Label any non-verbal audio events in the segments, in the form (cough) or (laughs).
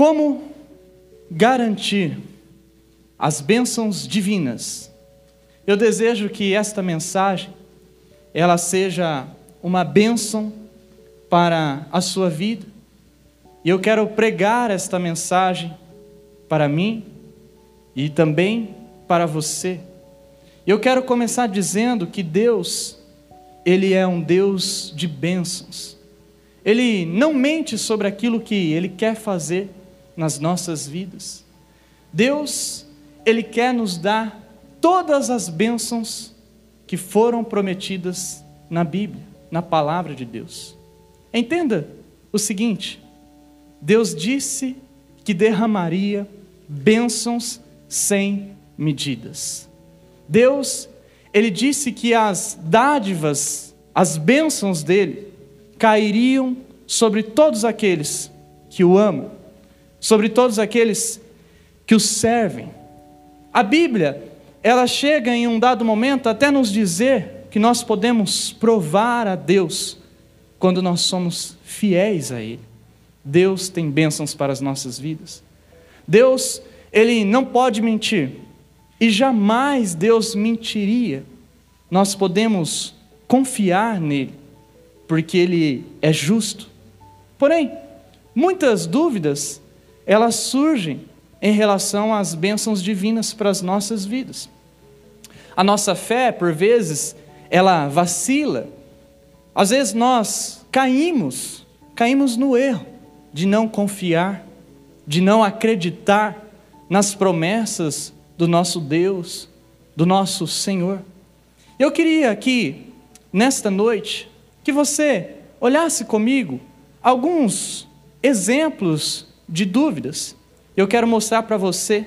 Como garantir as bênçãos divinas? Eu desejo que esta mensagem ela seja uma bênção para a sua vida. E eu quero pregar esta mensagem para mim e também para você. Eu quero começar dizendo que Deus, Ele é um Deus de bênçãos. Ele não mente sobre aquilo que Ele quer fazer nas nossas vidas. Deus, Ele quer nos dar todas as bênçãos que foram prometidas na Bíblia, na palavra de Deus. Entenda o seguinte: Deus disse que derramaria bênçãos sem medidas. Deus, ele disse que as dádivas, as bênçãos dele, cairiam sobre todos aqueles que o amam, sobre todos aqueles que o servem. A Bíblia, ela chega em um dado momento até nos dizer que nós podemos provar a Deus quando nós somos fiéis a Ele. Deus tem bênçãos para as nossas vidas. Deus, Ele não pode mentir. E jamais Deus mentiria. Nós podemos confiar nele, porque Ele é justo. Porém, muitas dúvidas, elas surgem em relação às bênçãos divinas para as nossas vidas. A nossa fé, por vezes, ela vacila. Às vezes nós caímos, caímos no erro de não confiar, de não acreditar nas promessas do nosso Deus, do nosso Senhor. Eu queria que, nesta noite, que você olhasse comigo alguns exemplos de dúvidas. Eu quero mostrar para você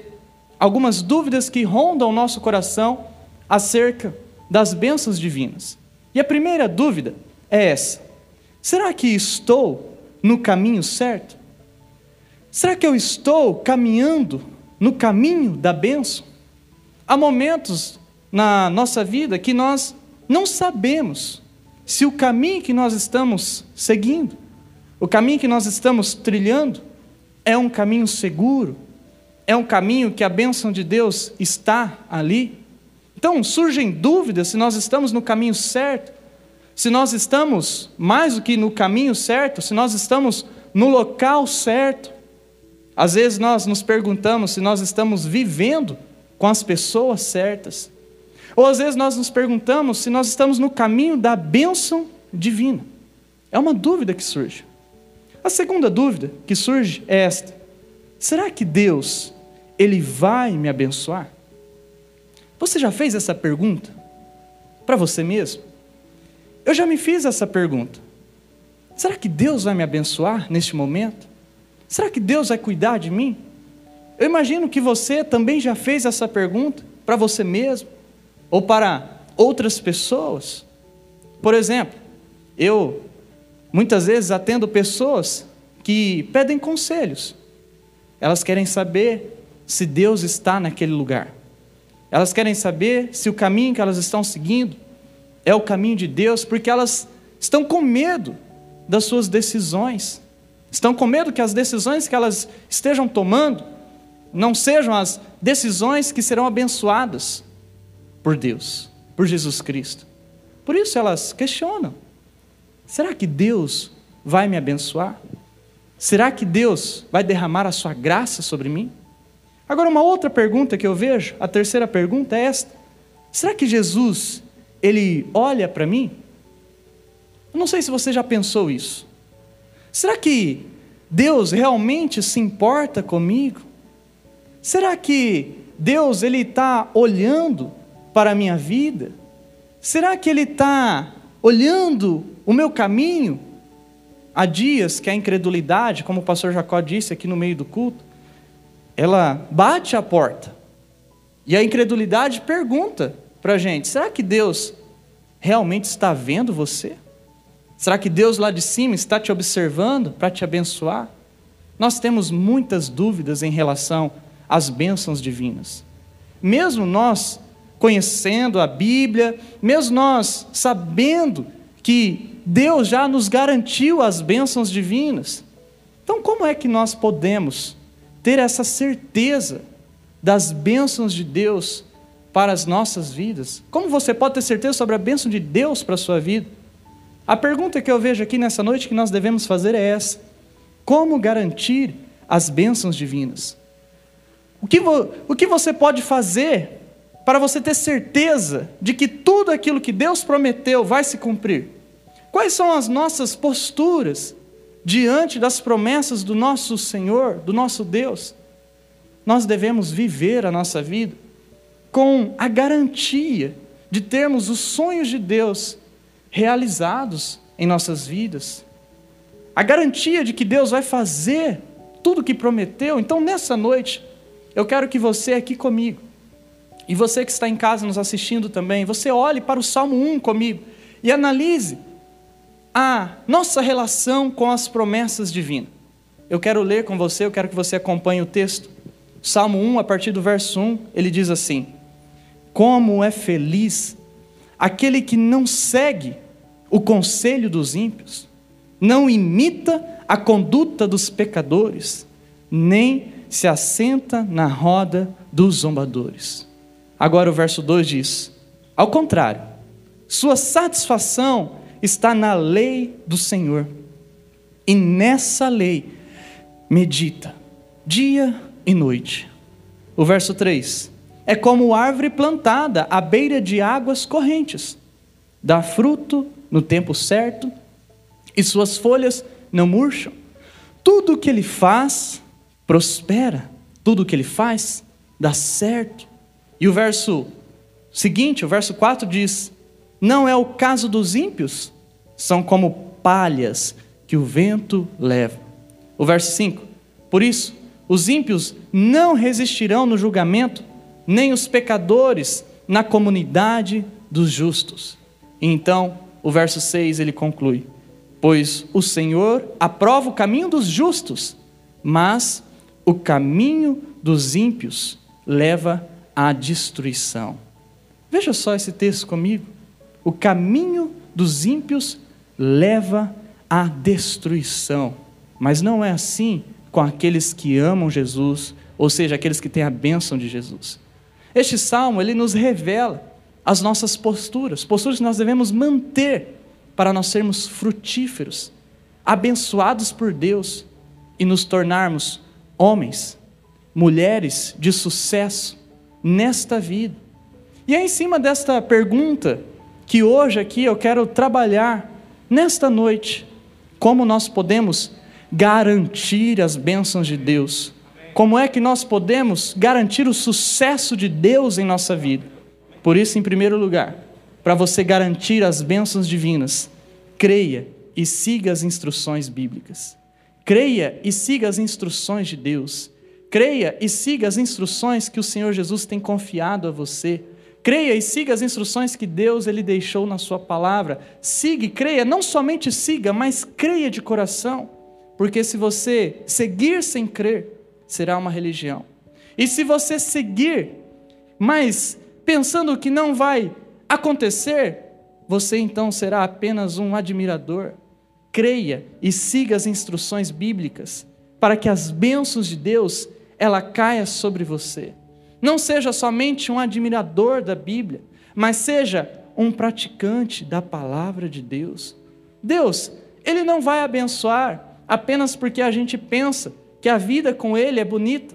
algumas dúvidas que rondam o nosso coração acerca das bênçãos divinas. E a primeira dúvida é essa: será que estou no caminho certo? Será que eu estou caminhando no caminho da bênção? Há momentos na nossa vida que nós não sabemos se o caminho que nós estamos seguindo, o caminho que nós estamos trilhando, é um caminho seguro, é um caminho que a bênção de Deus está ali. Então surgem dúvidas se nós estamos no caminho certo, se nós estamos mais do que no caminho certo, se nós estamos no local certo. Às vezes nós nos perguntamos se nós estamos vivendo com as pessoas certas. Ou às vezes nós nos perguntamos se nós estamos no caminho da bênção divina. É uma dúvida que surge. A segunda dúvida que surge é esta: será que Deus ele vai me abençoar? Você já fez essa pergunta para você mesmo? Eu já me fiz essa pergunta. Será que Deus vai me abençoar neste momento? Será que Deus vai cuidar de mim? Eu imagino que você também já fez essa pergunta para você mesmo ou para outras pessoas. Por exemplo, eu muitas vezes atendo pessoas que pedem conselhos. Elas querem saber se Deus está naquele lugar. Elas querem saber se o caminho que elas estão seguindo é o caminho de Deus, porque elas estão com medo das suas decisões. Estão com medo que as decisões que elas estejam tomando não sejam as decisões que serão abençoadas por Deus, por Jesus Cristo. Por isso elas questionam: será que Deus vai me abençoar? Será que Deus vai derramar a sua graça sobre mim? Agora, uma outra pergunta que eu vejo, a terceira pergunta é esta: será que Jesus ele olha para mim? Eu não sei se você já pensou isso. Será que Deus realmente se importa comigo? Será que Deus ele está olhando para a minha vida? Será que Ele está olhando o meu caminho? Há dias que a incredulidade, como o pastor Jacó disse aqui no meio do culto, ela bate a porta. E a incredulidade pergunta: para a gente: será que Deus realmente está vendo você? Será que Deus lá de cima está te observando para te abençoar? Nós temos muitas dúvidas em relação às bênçãos divinas. Mesmo nós conhecendo a Bíblia, mesmo nós sabendo que Deus já nos garantiu as bênçãos divinas. Então, como é que nós podemos ter essa certeza das bênçãos de Deus para as nossas vidas? Como você pode ter certeza sobre a bênção de Deus para a sua vida? A pergunta que eu vejo aqui nessa noite que nós devemos fazer é essa: Como garantir as bênçãos divinas? O que, o que você pode fazer para você ter certeza de que tudo aquilo que Deus prometeu vai se cumprir? Quais são as nossas posturas diante das promessas do nosso Senhor, do nosso Deus? Nós devemos viver a nossa vida com a garantia de termos os sonhos de Deus realizados em nossas vidas. A garantia de que Deus vai fazer tudo o que prometeu. Então, nessa noite, eu quero que você aqui comigo, e você que está em casa nos assistindo também, você olhe para o Salmo 1 comigo e analise a nossa relação com as promessas divinas. Eu quero ler com você, eu quero que você acompanhe o texto. Salmo 1, a partir do verso 1, ele diz assim: Como é feliz aquele que não segue o conselho dos ímpios, não imita a conduta dos pecadores, nem se assenta na roda dos zombadores. Agora o verso 2 diz: Ao contrário, sua satisfação está na lei do Senhor. E nessa lei medita dia e noite. O verso 3: É como árvore plantada à beira de águas correntes, dá fruto no tempo certo, e suas folhas não murcham. Tudo o que ele faz prospera, tudo o que ele faz dá certo. E o verso seguinte, o verso 4 diz: Não é o caso dos ímpios, são como palhas que o vento leva. O verso 5: Por isso, os ímpios não resistirão no julgamento, nem os pecadores na comunidade dos justos. E então, o verso 6 ele conclui: Pois o Senhor aprova o caminho dos justos, mas o caminho dos ímpios leva à destruição. Veja só esse texto comigo. O caminho dos ímpios leva à destruição. Mas não é assim com aqueles que amam Jesus, ou seja, aqueles que têm a bênção de Jesus. Este salmo, ele nos revela as nossas posturas, posturas que nós devemos manter para nós sermos frutíferos, abençoados por Deus e nos tornarmos homens, mulheres de sucesso nesta vida. E é em cima desta pergunta que hoje aqui eu quero trabalhar nesta noite, como nós podemos garantir as bênçãos de Deus? Como é que nós podemos garantir o sucesso de Deus em nossa vida? Por isso, em primeiro lugar, para você garantir as bênçãos divinas, creia e siga as instruções bíblicas. Creia e siga as instruções de Deus. Creia e siga as instruções que o Senhor Jesus tem confiado a você. Creia e siga as instruções que Deus ele deixou na sua palavra. Siga e creia, não somente siga, mas creia de coração. Porque se você seguir sem crer, será uma religião. E se você seguir, mas pensando que não vai acontecer, você então será apenas um admirador. Creia e siga as instruções bíblicas para que as bênçãos de Deus ela caia sobre você. Não seja somente um admirador da Bíblia, mas seja um praticante da palavra de Deus. Deus, Ele não vai abençoar apenas porque a gente pensa que a vida com Ele é bonita,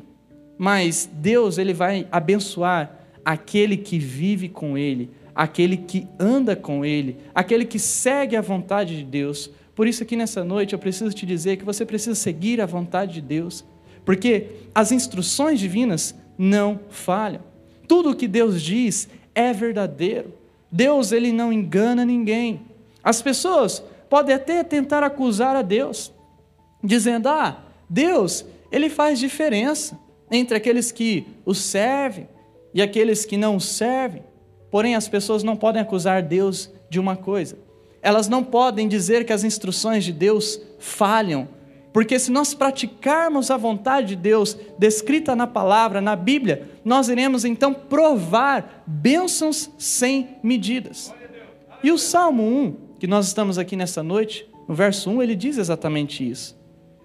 mas Deus, Ele vai abençoar aquele que vive com Ele, aquele que anda com Ele, aquele que segue a vontade de Deus. Por isso, aqui nessa noite, eu preciso te dizer que você precisa seguir a vontade de Deus, porque as instruções divinas não falham. Tudo o que Deus diz é verdadeiro. Deus ele não engana ninguém. As pessoas podem até tentar acusar a Deus, dizendo: "Ah, Deus, ele faz diferença entre aqueles que o servem e aqueles que não o servem". Porém, as pessoas não podem acusar Deus de uma coisa. Elas não podem dizer que as instruções de Deus falham porque se nós praticarmos a vontade de Deus descrita na palavra, na Bíblia, nós iremos então provar bênçãos sem medidas. E o Salmo 1, que nós estamos aqui nessa noite, no verso 1, ele diz exatamente isso.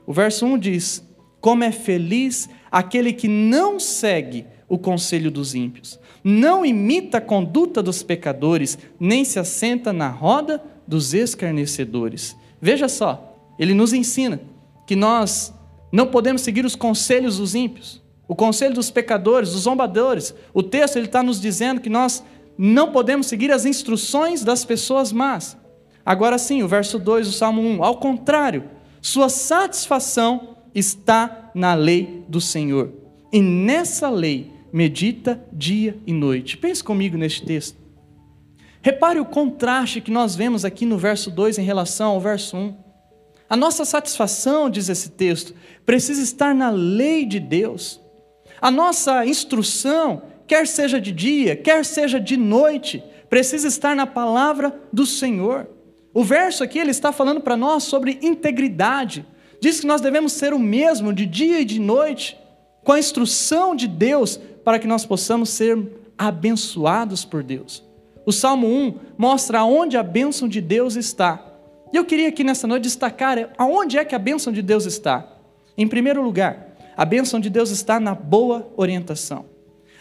O verso 1 diz: como é feliz aquele que não segue o conselho dos ímpios, não imita a conduta dos pecadores, nem se assenta na roda dos escarnecedores. Veja só, ele nos ensina que nós não podemos seguir os conselhos dos ímpios, o conselho dos pecadores, dos zombadores. O texto ele está nos dizendo que nós não podemos seguir as instruções das pessoas más. Agora sim, o verso 2 do Salmo 1, ao contrário, sua satisfação está na lei do Senhor. E nessa lei medita dia e noite. Pense comigo neste texto. Repare o contraste que nós vemos aqui no verso 2 em relação ao verso 1. A nossa satisfação, diz esse texto, precisa estar na lei de Deus. A nossa instrução, quer seja de dia, quer seja de noite, precisa estar na palavra do Senhor. O verso aqui ele está falando para nós sobre integridade. Diz que nós devemos ser o mesmo de dia e de noite, com a instrução de Deus, para que nós possamos ser abençoados por Deus. O Salmo 1 mostra onde a bênção de Deus está. E eu queria aqui nessa noite destacar aonde é que a bênção de Deus está. Em primeiro lugar, a bênção de Deus está na boa orientação.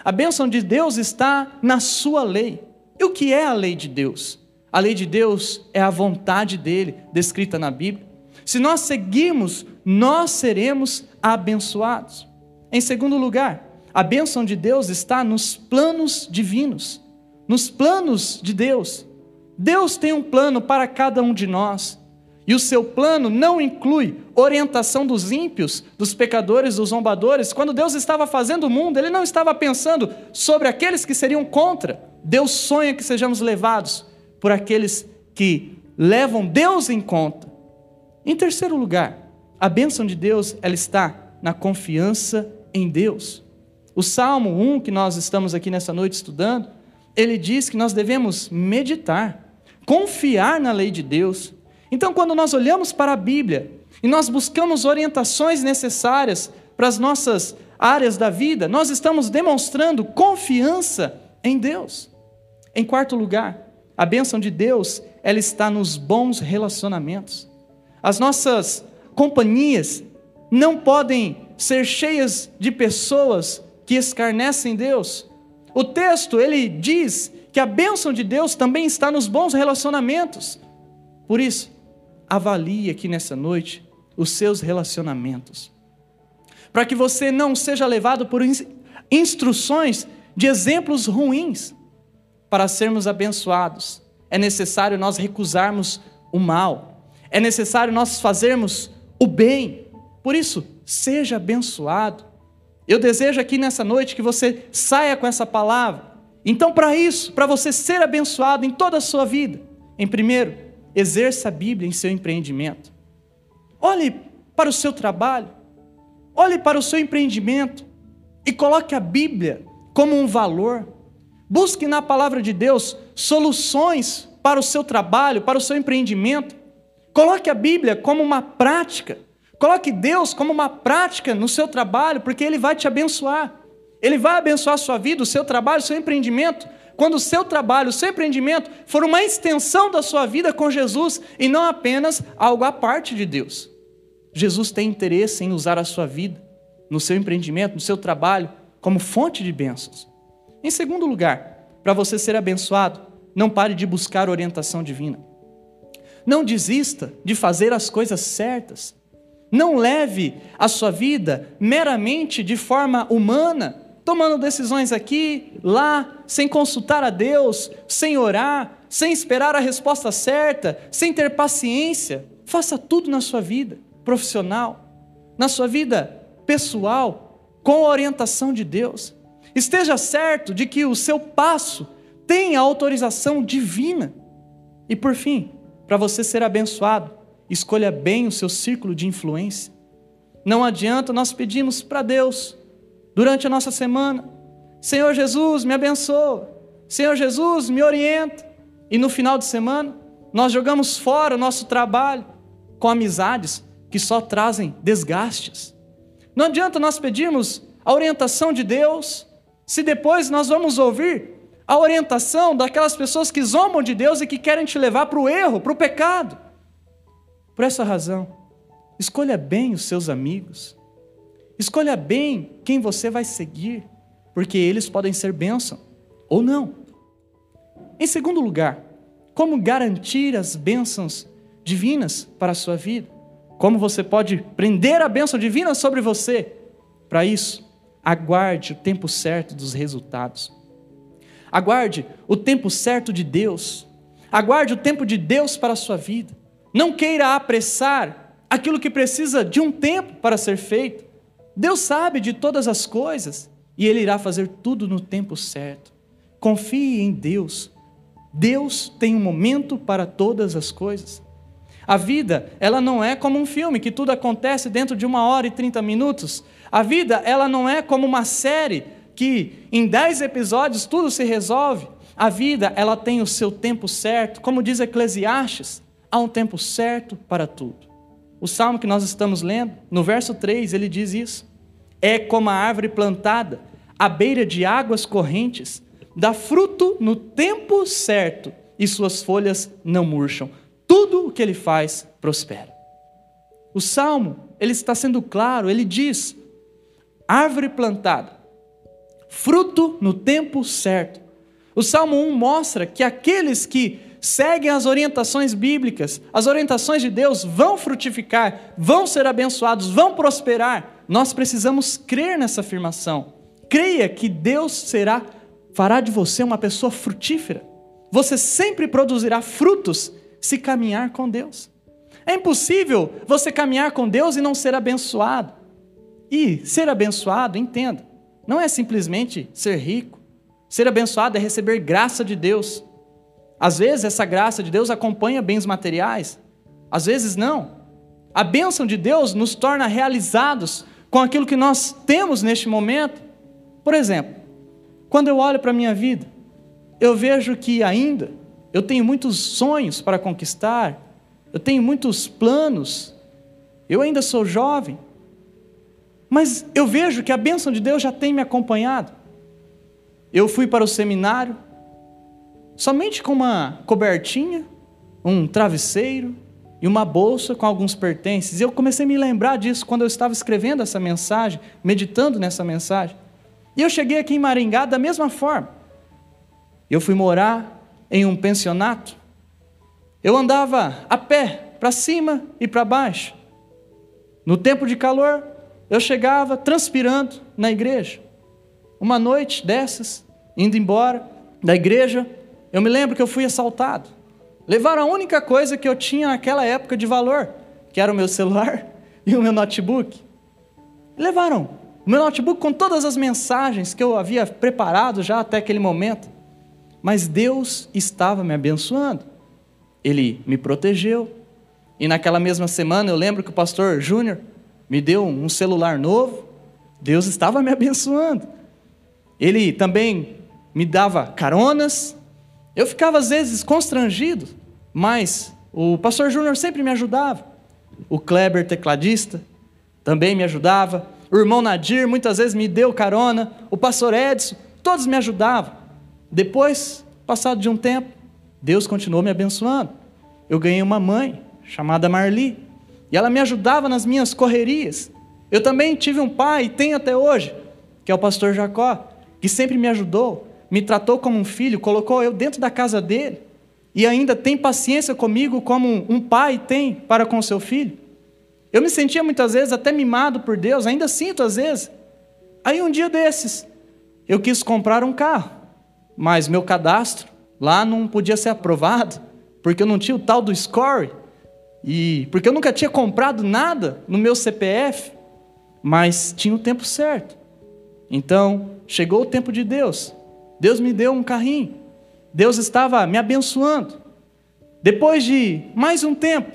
A bênção de Deus está na sua lei. E o que é a lei de Deus? A lei de Deus é a vontade dele, descrita na Bíblia. Se nós seguirmos, nós seremos abençoados. Em segundo lugar, a bênção de Deus está nos planos divinos, nos planos de Deus. Deus tem um plano para cada um de nós. E o seu plano não inclui orientação dos ímpios, dos pecadores, dos zombadores. Quando Deus estava fazendo o mundo, Ele não estava pensando sobre aqueles que seriam contra. Deus sonha que sejamos levados por aqueles que levam Deus em conta. Em terceiro lugar, a bênção de Deus ela está na confiança em Deus. O Salmo 1, que nós estamos aqui nessa noite estudando, ele diz que nós devemos meditar, confiar na lei de Deus. Então, quando nós olhamos para a Bíblia e nós buscamos orientações necessárias para as nossas áreas da vida, nós estamos demonstrando confiança em Deus. Em quarto lugar, a bênção de Deus, ela está nos bons relacionamentos. As nossas companhias não podem ser cheias de pessoas que escarnecem Deus. O texto, ele diz que a bênção de Deus também está nos bons relacionamentos. Por isso, avalie aqui nessa noite os seus relacionamentos. Para que você não seja levado por instruções de exemplos ruins. Para sermos abençoados, é necessário nós recusarmos o mal. É necessário nós fazermos o bem. Por isso, seja abençoado. Eu desejo aqui nessa noite que você saia com essa palavra. Então, para isso, para você ser abençoado em toda a sua vida, em primeiro, exerça a Bíblia em seu empreendimento. Olhe para o seu trabalho, olhe para o seu empreendimento e coloque a Bíblia como um valor. Busque na palavra de Deus soluções para o seu trabalho, para o seu empreendimento. Coloque a Bíblia como uma prática. Coloque Deus como uma prática no seu trabalho, porque Ele vai te abençoar. Ele vai abençoar a sua vida, o seu trabalho, o seu empreendimento. Quando o seu trabalho, o seu empreendimento for uma extensão da sua vida com Jesus e não apenas algo à parte de Deus. Jesus tem interesse em usar a sua vida, no seu empreendimento, no seu trabalho, como fonte de bênçãos. Em segundo lugar, para você ser abençoado, não pare de buscar orientação divina. Não desista de fazer as coisas certas. Não leve a sua vida meramente de forma humana, tomando decisões aqui, lá, sem consultar a Deus, sem orar, sem esperar a resposta certa, sem ter paciência. Faça tudo na sua vida profissional, na sua vida pessoal, com a orientação de Deus. Esteja certo de que o seu passo tem a autorização divina. E por fim, para você ser abençoado, Escolha bem o seu círculo de influência. Não adianta nós pedirmos para Deus durante a nossa semana: Senhor Jesus, me abençoa. Senhor Jesus, me orienta. E no final de semana, nós jogamos fora o nosso trabalho com amizades que só trazem desgastes. Não adianta nós pedirmos a orientação de Deus, se depois nós vamos ouvir a orientação daquelas pessoas que zombam de Deus e que querem te levar para o erro, para o pecado. Por essa razão, escolha bem os seus amigos. Escolha bem quem você vai seguir, porque eles podem ser bênção ou não. Em segundo lugar, como garantir as bênçãos divinas para a sua vida? Como você pode prender a bênção divina sobre você? Para isso, aguarde o tempo certo dos resultados. Aguarde o tempo certo de Deus. Aguarde o tempo de Deus para a sua vida. Não queira apressar aquilo que precisa de um tempo para ser feito. Deus sabe de todas as coisas e Ele irá fazer tudo no tempo certo. Confie em Deus. Deus tem um momento para todas as coisas. A vida, ela não é como um filme que tudo acontece dentro de uma hora e trinta minutos. A vida, ela não é como uma série que em dez episódios tudo se resolve. A vida, ela tem o seu tempo certo. Como diz Eclesiastes, há um tempo certo para tudo. O salmo que nós estamos lendo, no verso 3, ele diz isso. É como a árvore plantada à beira de águas correntes, dá fruto no tempo certo e suas folhas não murcham tudo o que ele faz prospera. O salmo, ele está sendo claro, ele diz: árvore plantada, fruto no tempo certo. O salmo 1 mostra que aqueles que seguem as orientações bíblicas, as orientações de Deus, vão frutificar, vão ser abençoados, vão prosperar. Nós precisamos crer nessa afirmação. Creia que Deus será, fará de você uma pessoa frutífera. Você sempre produzirá frutos se caminhar com Deus. É impossível você caminhar com Deus e não ser abençoado. E ser abençoado, entenda, não é simplesmente ser rico. Ser abençoado é receber graça de Deus. Às vezes essa graça de Deus acompanha bens materiais, às vezes não. A bênção de Deus nos torna realizados com aquilo que nós temos neste momento. Por exemplo, quando eu olho para a minha vida, eu vejo que ainda eu tenho muitos sonhos para conquistar, eu tenho muitos planos, eu ainda sou jovem, mas eu vejo que a bênção de Deus já tem me acompanhado. Eu fui para o seminário, somente com uma cobertinha, um travesseiro e uma bolsa com alguns pertences. E eu comecei a me lembrar disso quando eu estava escrevendo essa mensagem, meditando nessa mensagem. E eu cheguei aqui em Maringá da mesma forma. Eu fui morar em um pensionato, eu andava a pé, para cima e para baixo. No tempo de calor, eu chegava transpirando na igreja. Uma noite dessas, indo embora da igreja, eu me lembro que eu fui assaltado. Levaram a única coisa que eu tinha naquela época de valor, que era o meu celular (laughs) e o meu notebook. Levaram o meu notebook com todas as mensagens que eu havia preparado já até aquele momento mas Deus estava me abençoando. Ele me protegeu. E naquela mesma semana eu lembro que o pastor Júnior me deu um celular novo. Deus estava me abençoando. Ele também me dava caronas. Eu ficava às vezes constrangido, mas o pastor Júnior sempre me ajudava. O Kleber, tecladista, também me ajudava. O irmão Nadir muitas vezes me deu carona. O pastor Edson, todos me ajudavam. Depois, passado de um tempo, Deus continuou me abençoando. Eu ganhei uma mãe chamada Marli, e ela me ajudava nas minhas correrias. Eu também tive um pai, e tenho até hoje, que é o pastor Jacó, que sempre me ajudou, me tratou como um filho, colocou eu dentro da casa dele, e ainda tem paciência comigo como um pai tem para com seu filho. Eu me sentia muitas vezes até mimado por Deus, ainda sinto às vezes. Aí um dia desses, eu quis comprar um carro mas meu cadastro lá não podia ser aprovado, porque eu não tinha o tal do score, e porque eu nunca tinha comprado nada no meu CPF, mas tinha o tempo certo. Então, chegou o tempo de Deus. Deus me deu um carrinho. Deus estava me abençoando. Depois de mais um tempo,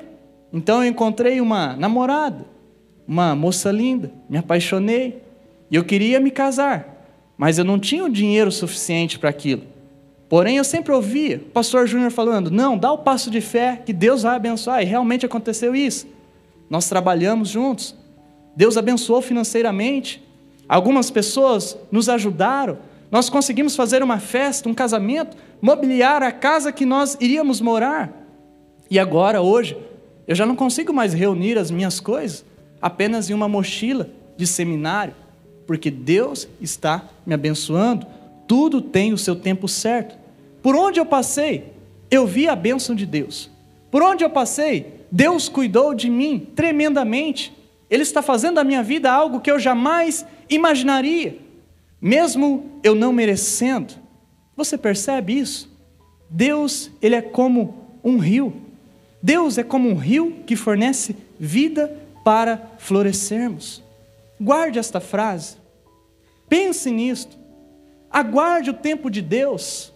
então eu encontrei uma namorada, uma moça linda, me apaixonei e eu queria me casar mas eu não tinha o dinheiro suficiente para aquilo. Porém, eu sempre ouvia o pastor Júnior falando: não, dá o passo de fé que Deus vai abençoar. E realmente aconteceu isso. Nós trabalhamos juntos. Deus abençoou financeiramente. Algumas pessoas nos ajudaram. Nós conseguimos fazer uma festa, um casamento, mobiliar a casa que nós iríamos morar. E agora, hoje, eu já não consigo mais reunir as minhas coisas apenas em uma mochila de seminário, porque Deus está me abençoando. Tudo tem o seu tempo certo. Por onde eu passei, eu vi a bênção de Deus. Por onde eu passei, Deus cuidou de mim tremendamente. Ele está fazendo da minha vida algo que eu jamais imaginaria, mesmo eu não merecendo. Você percebe isso? Deus, ele é como um rio. Deus é como um rio que fornece vida para florescermos. Guarde esta frase. Pense nisto. Aguarde o tempo de Deus.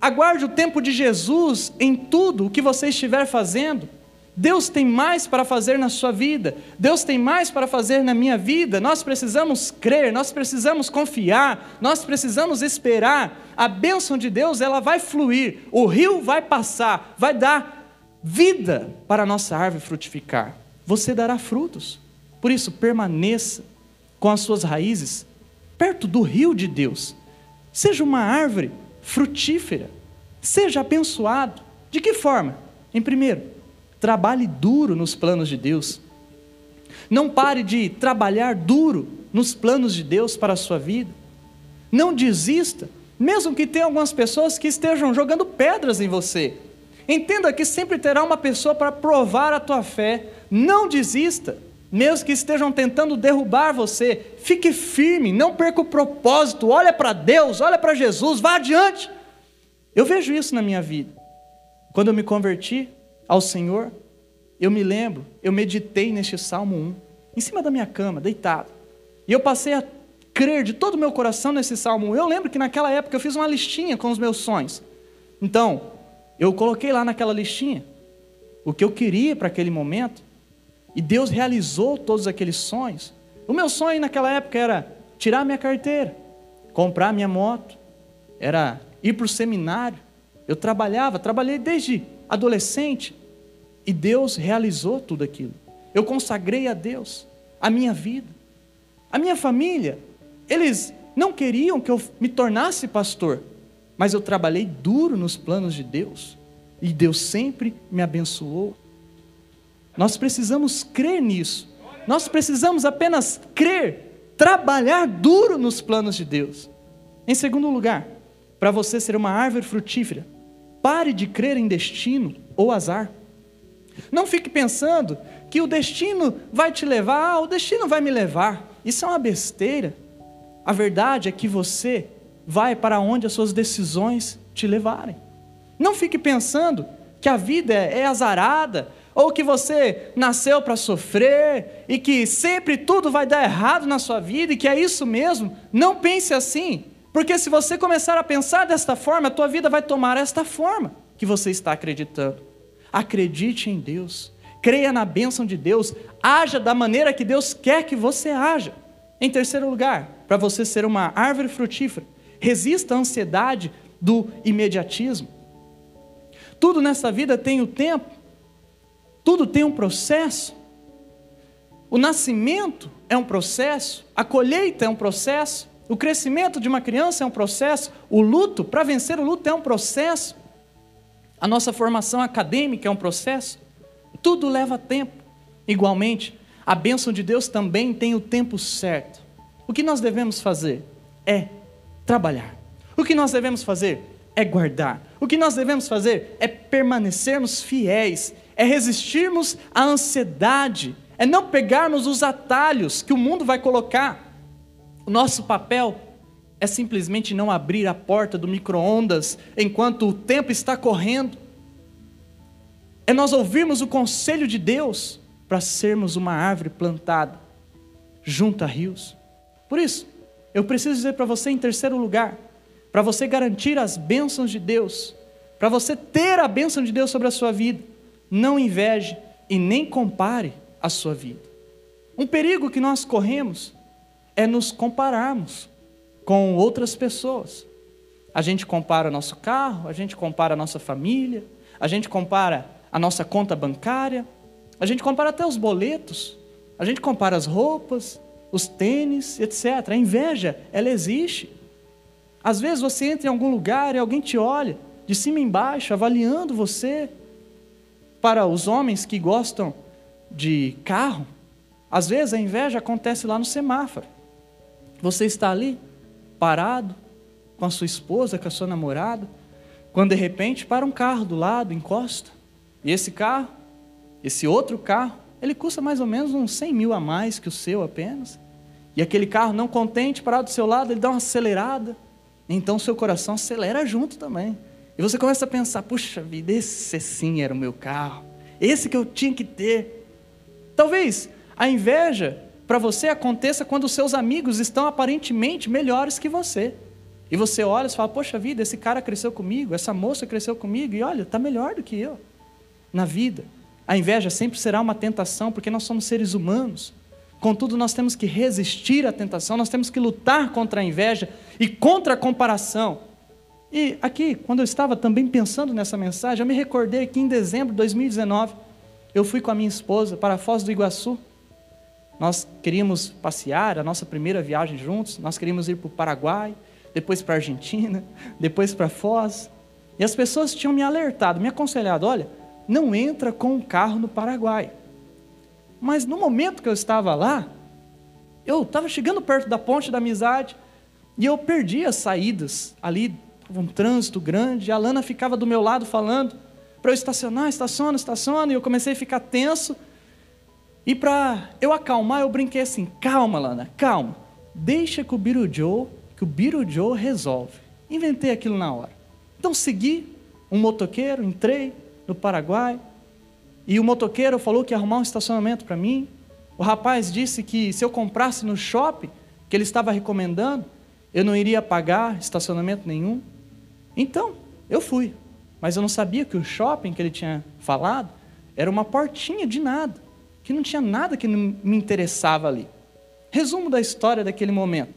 Aguarde o tempo de Jesus em tudo o que você estiver fazendo. Deus tem mais para fazer na sua vida, Deus tem mais para fazer na minha vida. Nós precisamos crer, nós precisamos confiar, nós precisamos esperar. A bênção de Deus, ela vai fluir, o rio vai passar, vai dar vida para a nossa árvore frutificar. Você dará frutos. Por isso, permaneça com as suas raízes perto do rio de Deus. Seja uma árvore frutífera. Seja abençoado. De que forma? Em primeiro, Trabalhe duro nos planos de Deus. Não pare de trabalhar duro nos planos de Deus para a sua vida. Não desista, mesmo que tenha algumas pessoas que estejam jogando pedras em você. Entenda que sempre terá uma pessoa para provar a tua fé. Não desista, mesmo que estejam tentando derrubar você. Fique firme, não perca o propósito. Olha para Deus, olha para Jesus, vá adiante. Eu vejo isso na minha vida. Quando eu me converti, ao Senhor, eu me lembro, eu meditei neste Salmo 1, em cima da minha cama, deitado. E eu passei a crer de todo o meu coração nesse Salmo 1. Eu lembro que naquela época eu fiz uma listinha com os meus sonhos. Então, eu coloquei lá naquela listinha o que eu queria para aquele momento. E Deus realizou todos aqueles sonhos. O meu sonho naquela época era tirar minha carteira, comprar minha moto, era ir para o seminário. Eu trabalhava, trabalhei desde adolescente, e Deus realizou tudo aquilo. Eu consagrei a Deus a minha vida. A minha família, eles não queriam que eu me tornasse pastor, mas eu trabalhei duro nos planos de Deus e Deus sempre me abençoou. Nós precisamos crer nisso. Nós precisamos apenas crer, trabalhar duro nos planos de Deus. Em segundo lugar, para você ser uma árvore frutífera, pare de crer em destino ou azar. Não fique pensando que o destino vai te levar, ah, o destino vai me levar. Isso é uma besteira. A verdade é que você vai para onde as suas decisões te levarem. Não fique pensando que a vida é azarada, ou que você nasceu para sofrer, e que sempre tudo vai dar errado na sua vida, e que é isso mesmo. Não pense assim, porque se você começar a pensar desta forma, a tua vida vai tomar esta forma que você está acreditando. Acredite em Deus, creia na bênção de Deus, haja da maneira que Deus quer que você haja. Em terceiro lugar, para você ser uma árvore frutífera, resista à ansiedade do imediatismo. Tudo nessa vida tem o tempo, tudo tem um processo. O nascimento é um processo, a colheita é um processo, o crescimento de uma criança é um processo, o luto, para vencer o luto, é um processo. A nossa formação acadêmica é um processo. Tudo leva tempo. Igualmente, a bênção de Deus também tem o tempo certo. O que nós devemos fazer é trabalhar. O que nós devemos fazer é guardar. O que nós devemos fazer é permanecermos fiéis, é resistirmos à ansiedade, é não pegarmos os atalhos que o mundo vai colocar. O nosso papel é simplesmente não abrir a porta do micro-ondas enquanto o tempo está correndo. É nós ouvirmos o conselho de Deus para sermos uma árvore plantada junto a rios. Por isso, eu preciso dizer para você em terceiro lugar, para você garantir as bênçãos de Deus, para você ter a bênção de Deus sobre a sua vida, não inveje e nem compare a sua vida. Um perigo que nós corremos é nos compararmos com outras pessoas. A gente compara o nosso carro, a gente compara a nossa família, a gente compara a nossa conta bancária, a gente compara até os boletos, a gente compara as roupas, os tênis, etc. A inveja, ela existe. Às vezes você entra em algum lugar e alguém te olha de cima embaixo, avaliando você. Para os homens que gostam de carro, Às vezes a inveja acontece lá no semáforo. Você está ali, parado, com a sua esposa, com a sua namorada, quando de repente para um carro do lado, encosta, e esse carro, esse outro carro, ele custa mais ou menos uns 100 mil a mais que o seu apenas. E aquele carro não contente, parado do seu lado, ele dá uma acelerada. Então seu coração acelera junto também. E você começa a pensar: puxa vida, esse sim era o meu carro. Esse que eu tinha que ter. Talvez a inveja para você aconteça quando os seus amigos estão aparentemente melhores que você. E você olha e fala: Poxa vida, esse cara cresceu comigo, essa moça cresceu comigo, e olha, está melhor do que eu na vida. A inveja sempre será uma tentação, porque nós somos seres humanos. Contudo, nós temos que resistir à tentação, nós temos que lutar contra a inveja e contra a comparação. E aqui, quando eu estava também pensando nessa mensagem, eu me recordei que em dezembro de 2019, eu fui com a minha esposa para a Foz do Iguaçu. Nós queríamos passear, a nossa primeira viagem juntos, nós queríamos ir para o Paraguai, depois para a Argentina, (laughs) depois para Foz. E as pessoas tinham me alertado, me aconselhado: olha, não entra com um carro no Paraguai. Mas no momento que eu estava lá, eu estava chegando perto da ponte da amizade e eu perdi as saídas ali, um trânsito grande, a Lana ficava do meu lado falando para eu estacionar, estaciona, estaciona, e eu comecei a ficar tenso. E para eu acalmar, eu brinquei assim: calma, Lana, calma, deixa que o Birujo, que o Birujo resolve. Inventei aquilo na hora. Então segui um motoqueiro, entrei no Paraguai, e o motoqueiro falou que ia arrumar um estacionamento para mim. O rapaz disse que se eu comprasse no shopping, que ele estava recomendando, eu não iria pagar estacionamento nenhum. Então, eu fui. Mas eu não sabia que o shopping que ele tinha falado era uma portinha de nada, que não tinha nada que me interessava ali. Resumo da história daquele momento.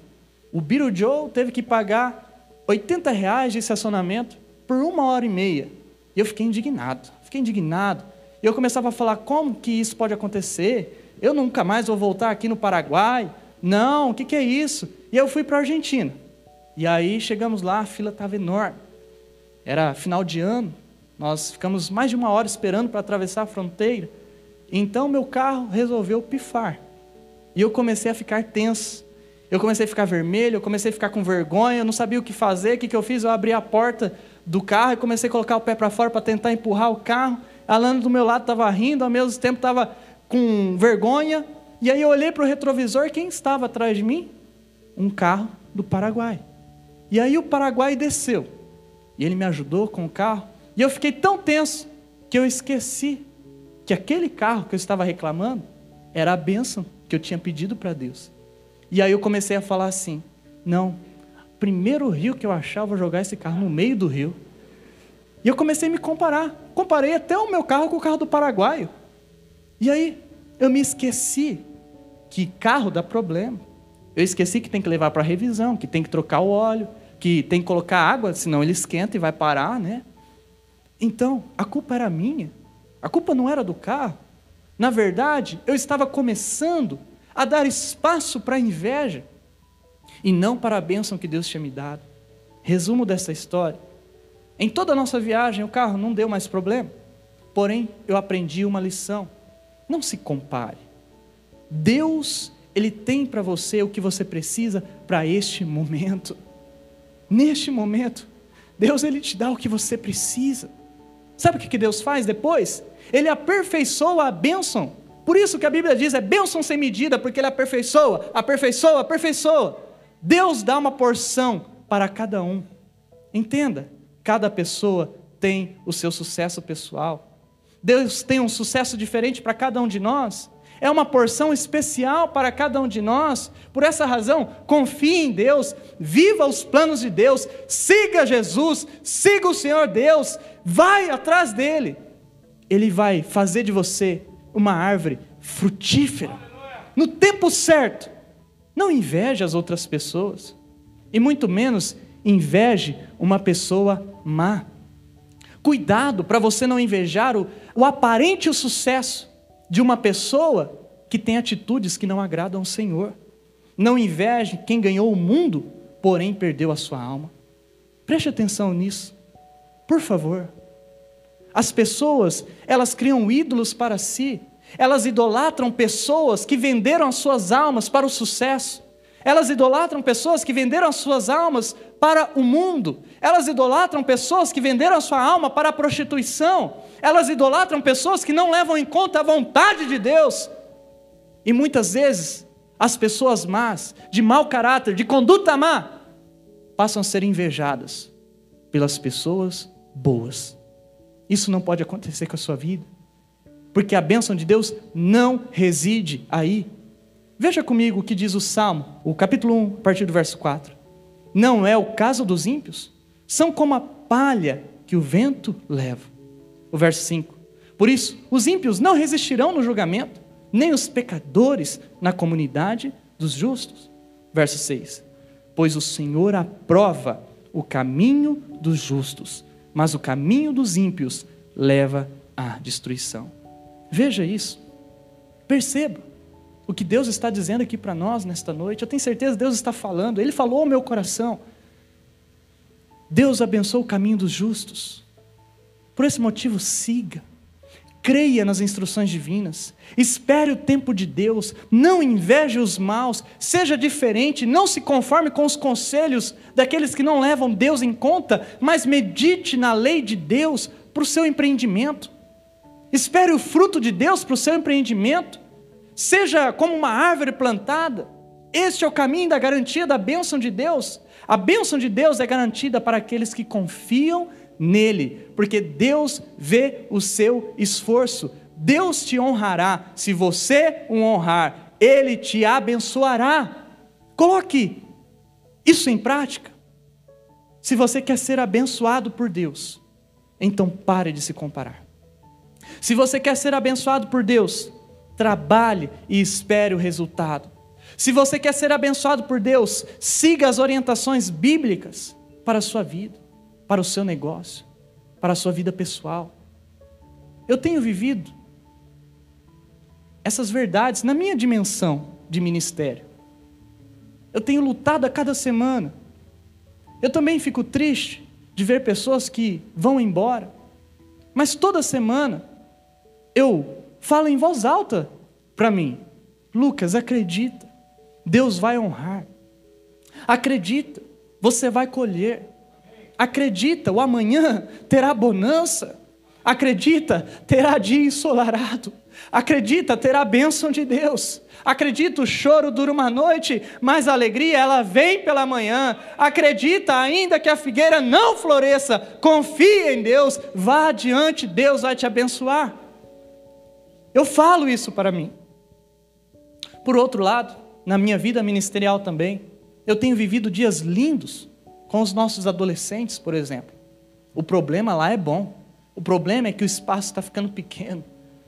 O Biro Joe teve que pagar 80 reais de estacionamento por uma hora e meia. E eu fiquei indignado, fiquei indignado. E eu começava a falar: como que isso pode acontecer? Eu nunca mais vou voltar aqui no Paraguai. Não, o que, que é isso? E eu fui para a Argentina. E aí chegamos lá, a fila estava enorme. Era final de ano, nós ficamos mais de uma hora esperando para atravessar a fronteira. Então meu carro resolveu pifar. E eu comecei a ficar tenso. Eu comecei a ficar vermelho, eu comecei a ficar com vergonha, eu não sabia o que fazer. O que, que eu fiz? Eu abri a porta do carro e comecei a colocar o pé para fora para tentar empurrar o carro. A Lana do meu lado estava rindo, ao mesmo tempo estava com vergonha. E aí eu olhei para o retrovisor, quem estava atrás de mim? Um carro do Paraguai. E aí o Paraguai desceu. E ele me ajudou com o carro. E eu fiquei tão tenso que eu esqueci que aquele carro que eu estava reclamando era a bênção que eu tinha pedido para Deus. E aí eu comecei a falar assim: não, primeiro rio que eu achar, eu vou jogar esse carro no meio do rio. E eu comecei a me comparar. Comparei até o meu carro com o carro do paraguaio. E aí eu me esqueci que carro dá problema. Eu esqueci que tem que levar para revisão, que tem que trocar o óleo, que tem que colocar água, senão ele esquenta e vai parar, né? Então, a culpa era minha. A culpa não era do carro. Na verdade, eu estava começando a dar espaço para a inveja e não para a bênção que Deus tinha me dado. Resumo dessa história: em toda a nossa viagem, o carro não deu mais problema. Porém, eu aprendi uma lição: não se compare. Deus, Ele tem para você o que você precisa para este momento. Neste momento, Deus, Ele te dá o que você precisa. Sabe o que Deus faz depois? Ele aperfeiçoa a bênção. Por isso que a Bíblia diz é bênção sem medida, porque Ele aperfeiçoa, aperfeiçoa, aperfeiçoa. Deus dá uma porção para cada um. Entenda, Cada pessoa tem o seu sucesso pessoal. Deus tem um sucesso diferente para cada um de nós. É uma porção especial para cada um de nós. Por essa razão, confie em Deus, viva os planos de Deus, siga Jesus, siga o Senhor Deus, vai atrás dele. Ele vai fazer de você uma árvore frutífera, no tempo certo. Não inveje as outras pessoas, e muito menos inveje uma pessoa má. Cuidado para você não invejar o, o aparente sucesso de uma pessoa que tem atitudes que não agradam ao Senhor. Não inveje quem ganhou o mundo, porém perdeu a sua alma. Preste atenção nisso, por favor. As pessoas, elas criam ídolos para si, Elas idolatram pessoas que venderam as suas almas para o sucesso. Elas idolatram pessoas que venderam as suas almas para o mundo. Elas idolatram pessoas que venderam a sua alma para a prostituição. Elas idolatram pessoas que não levam em conta a vontade de Deus. E muitas vezes, as pessoas más, de mau caráter, de conduta má, passam a ser invejadas pelas pessoas boas. Isso não pode acontecer com a sua vida, porque a bênção de Deus não reside aí. Veja comigo o que diz o Salmo, o capítulo 1, a partir do verso 4. Não é o caso dos ímpios? São como a palha que o vento leva. O verso 5. Por isso, os ímpios não resistirão no julgamento, nem os pecadores na comunidade dos justos. Verso 6. Pois o Senhor aprova o caminho dos justos, mas o caminho dos ímpios leva à destruição. Veja isso. Perceba o que Deus está dizendo aqui para nós nesta noite. Eu tenho certeza que Deus está falando. Ele falou ao meu coração. Deus abençoa o caminho dos justos. Por esse motivo, siga. Creia nas instruções divinas. Espere o tempo de Deus. Não inveje os maus. Seja diferente. Não se conforme com os conselhos daqueles que não levam Deus em conta, mas medite na lei de Deus para o seu empreendimento. Espere o fruto de Deus para o seu empreendimento. Seja como uma árvore plantada. Este é o caminho da garantia da bênção de Deus. A bênção de Deus é garantida para aqueles que confiam nele, porque Deus vê o seu esforço. Deus te honrará se você o honrar, ele te abençoará. Coloque isso em prática. Se você quer ser abençoado por Deus, então pare de se comparar. Se você quer ser abençoado por Deus, trabalhe e espere o resultado. Se você quer ser abençoado por Deus, siga as orientações bíblicas para a sua vida, para o seu negócio, para a sua vida pessoal. Eu tenho vivido essas verdades na minha dimensão de ministério. Eu tenho lutado a cada semana. Eu também fico triste de ver pessoas que vão embora, mas toda semana eu fala em voz alta para mim: Lucas, acredita, Deus vai honrar. Acredita, você vai colher. Acredita, o amanhã terá bonança. Acredita, terá dia ensolarado. Acredita, terá bênção de Deus. Acredita, o choro dura uma noite, mas a alegria ela vem pela manhã. Acredita, ainda que a figueira não floresça, confia em Deus, vá adiante, Deus vai te abençoar. Eu falo isso para mim. Por outro lado, na minha vida ministerial também, eu tenho vivido dias lindos com os nossos adolescentes, por exemplo. O problema lá é bom. O problema é que o espaço está ficando pequeno.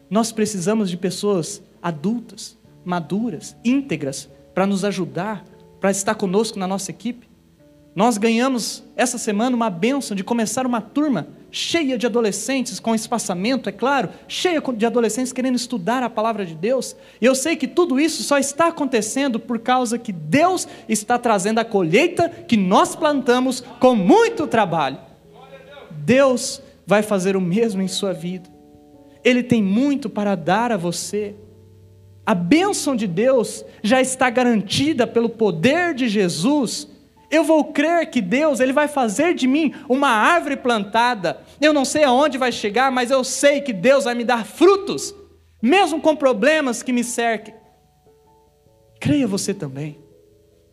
Nós precisamos de pessoas adultas, maduras, íntegras, para nos ajudar, para estar conosco na nossa equipe. Nós ganhamos essa semana uma benção de começar uma turma cheia de adolescentes com espaçamento, é claro, cheia de adolescentes querendo estudar a palavra de Deus. E eu sei que tudo isso só está acontecendo por causa que Deus está trazendo a colheita que nós plantamos com muito trabalho. Deus vai fazer o mesmo em sua vida. Ele tem muito para dar a você. A bênção de Deus já está garantida pelo poder de Jesus eu vou crer que Deus ele vai fazer de mim uma árvore plantada. Eu não sei aonde vai chegar, mas eu sei que Deus vai me dar frutos, mesmo com problemas que me cerquem. Creia você também.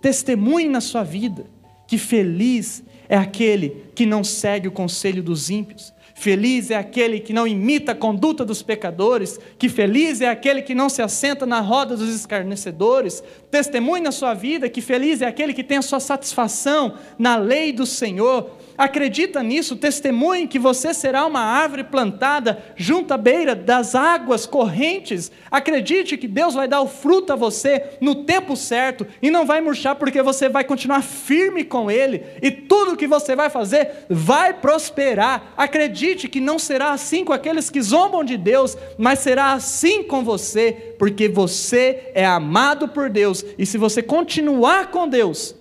Testemunhe na sua vida que feliz é aquele que não segue o conselho dos ímpios, Feliz é aquele que não imita a conduta dos pecadores, que feliz é aquele que não se assenta na roda dos escarnecedores. Testemunhe na sua vida que feliz é aquele que tem a sua satisfação na lei do Senhor. Acredita nisso, testemunhe que você será uma árvore plantada junto à beira das águas correntes. Acredite que Deus vai dar o fruto a você no tempo certo e não vai murchar porque você vai continuar firme com Ele e tudo que você vai fazer vai prosperar. Acredite que não será assim com aqueles que zombam de Deus, mas será assim com você, porque você é amado por Deus e se você continuar com Deus,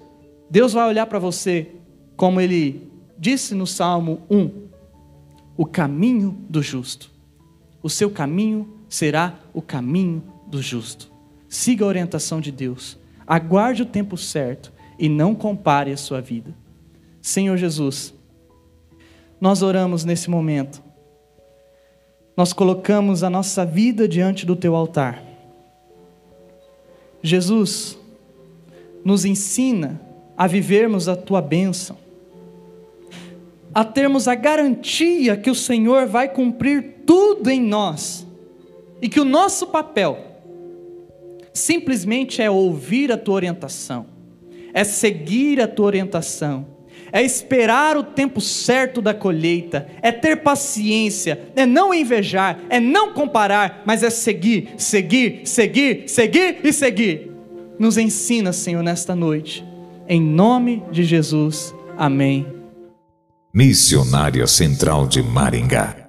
Deus vai olhar para você como Ele disse no Salmo 1: o caminho do justo. O seu caminho será o caminho do justo. Siga a orientação de Deus. Aguarde o tempo certo e não compare a sua vida. Senhor Jesus, nós oramos nesse momento. Nós colocamos a nossa vida diante do teu altar. Jesus, nos ensina a vivermos a tua bênção, a termos a garantia que o Senhor vai cumprir tudo em nós e que o nosso papel simplesmente é ouvir a tua orientação, é seguir a tua orientação, é esperar o tempo certo da colheita, é ter paciência, é não invejar, é não comparar, mas é seguir, seguir, seguir, seguir e seguir. Nos ensina, Senhor, nesta noite. Em nome de Jesus. Amém. Missionária Central de Maringá